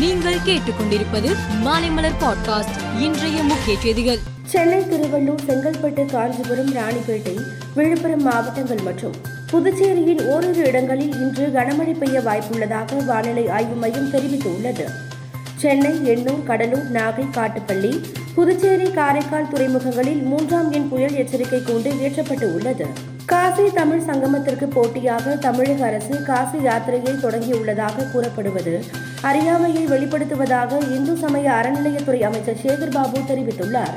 நீங்கள் கேட்டுக்கொண்டிருப்பது மாலைமலர் பாட்காஸ்ட் இன்றைய முக்கிய செய்திகள். சென்னை திருவள்ளூர் செங்கல்பட்டு காஞ்சிபுரம் ராணிப்பேட்டை விழுப்புரம் மாவட்டங்கள் மற்றும் புதுச்சேரியின் ஓரிரு இடங்களில் இன்று கனமழை பெய்ய வாய்ப்புள்ளதாக வானிலை ஆய்வு மையம் தெரிவித்துள்ளது. சென்னை எண்ணூர் கடலூர் நாகை காட்டுப்பள்ளி புதுச்சேரி காரைக்கால் துறைமுகங்களில் மூன்றாம் எண் புயல் எச்சரிக்கை கூண்டு ஏற்றப்பட்டு உள்ளது. காசி தமிழ் சங்கமத்திற்கு போட்டியாக தமிழக அரசு காசி யாத்திரையை தொடங்கியுள்ளதாக கூறப்படுவது அறியாமையை வெளிப்படுத்துவதாக இந்து சமய அறநிலையத்துறை அமைச்சர் சேகர்பாபு தெரிவித்துள்ளார்.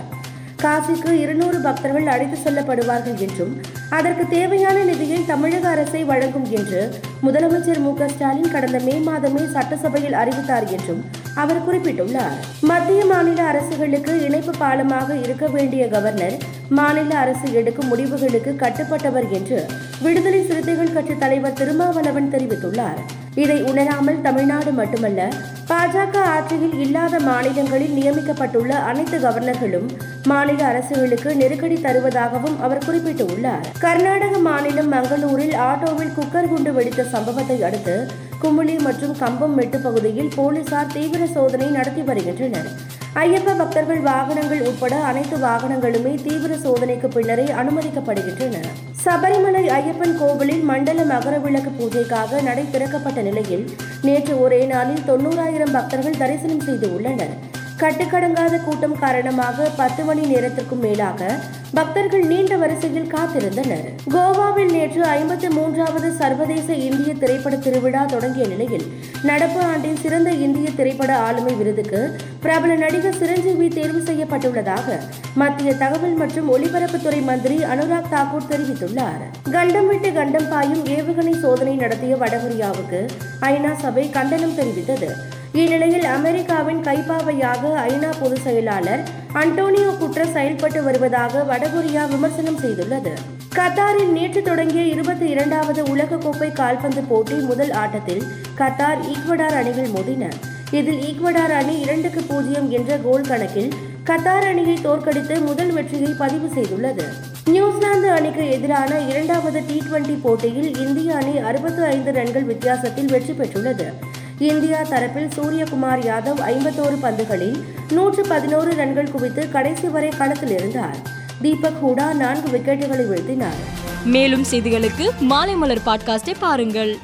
காசிக்கு இருநூறு பக்தர்கள் அழைத்து செல்லப்படுவார்கள் என்றும் அதற்கு தேவையான நிதியை தமிழக அரசை வழங்கும் என்று முதலமைச்சர் மு க ஸ்டாலின் கடந்த மே மாதமே சட்டசபையில் அறிவித்தார் என்றும் அவர் குறிப்பிட்டுள்ளார். மத்திய மாநில அரசுகளுக்கு இணைப்பு பாலமாக இருக்க வேண்டிய கவர்னர் மாநில அரசு எடுக்கும் முடிவுகளுக்கு கட்டுப்பட்டவர் என்று விடுதலை சிறுத்தைகள் கட்சி தலைவர் திருமாவளவன் தெரிவித்துள்ளார். இதை உணராமல் தமிழ்நாடு மட்டுமல்ல பாஜக ஆட்சியில் இல்லாத மாநிலங்களில் நியமிக்கப்பட்டுள்ள அனைத்து கவர்னர்களும் மாநில அரசுகளுக்கு நெருக்கடி தருவதாகவும் அவர் குறிப்பிட்டுள்ளார். கர்நாடக மாநிலம் மங்களூரில் ஆட்டோவில் குக்கர் குண்டு வெடித்த சம்பவத்தை அடுத்து குமுளி மற்றும் கம்பம் மெட்டு பகுதியில் போலீசார் தீவிர சோதனை நடத்தி வருகின்றனர். ஐயப்ப பக்தர்கள் வாகனங்கள் உட்பட அனைத்து வாகனங்களுமே தீவிர சோதனைக்கு பின்னரே அனுமதிக்கப்படுகின்றன சபரிமலை ஐயப்பன் கோவிலில் மண்டல மகர விளக்கு பூஜைக்காக நடை திறக்கப்பட்ட நிலையில் நேற்று ஒரே நாளில் தொண்ணூறாயிரம் பக்தர்கள் தரிசனம் செய்து உள்ளனர். கட்டுக்கடங்காத கூட்டம் காரணமாக பத்து மணி நேரத்திற்கும் மேலாக பக்தர்கள் நீண்ட வரிசையில் காத்திருந்தனர். கோவாவில் நேற்று ஐம்பத்தி மூன்றாவது சர்வதேச இந்திய திரைப்பட திருவிழா தொடங்கிய நிலையில் நடப்பு ஆண்டின் சிறந்த இந்திய திரைப்பட ஆளுமை விருதுக்கு பிரபல நடிகர் சிரஞ்சீவி தேர்வு செய்யப்பட்டுள்ளதாக மத்திய தகவல் மற்றும் ஒலிபரப்புத்துறை மந்திரி அனுராக் தாக்கூர் தெரிவித்துள்ளார். கண்டம் விட்டு கண்டம் பாயும் ஏவுகணை சோதனை நடத்திய வடகொரியாவுக்கு ஐநா சபை கண்டனம் தெரிவித்தது. இந்நிலையில் அமெரிக்காவின் கைப்பாவையாக ஐநா பொதுச் செயலாளர் அண்டோனியோ குட்ரஸ் செயல்பட்டு வருவதாக வடகொரியா விமர்சனம் செய்துள்ளது. கத்தாரில் நேற்று தொடங்கிய இருபத்தி இரண்டாவது உலகக்கோப்பை கால்பந்து போட்டி முதல் ஆட்டத்தில் கத்தார் ஈக்வடார் அணிகள் மோதின இதில் ஈக்வடார் அணி இரண்டுக்கு பூஜ்ஜியம் என்ற கோல் கணக்கில் கத்தார் அணியை தோற்கடித்து முதல் வெற்றியை பதிவு செய்துள்ளது. நியூசிலாந்து அணிக்கு எதிரான இரண்டாவது டி டுவெண்டி போட்டியில் இந்திய அணி அறுபத்தி ஐந்து ரன்கள் வித்தியாசத்தில் வெற்றி பெற்றுள்ளது. இந்தியா தரப்பில் சூரியகுமார் யாதவ் ஐம்பத்தோரு பந்துகளில் நூற்று பதினோரு ரன்கள் குவித்து கடைசி வரை களத்தில் இருந்தார். தீபக் ஹூடா நான்கு விக்கெட்டுகளை வீழ்த்தினார். மேலும் செய்திகளுக்கு மாலை மலர் பாட்காஸ்டை பாருங்கள்.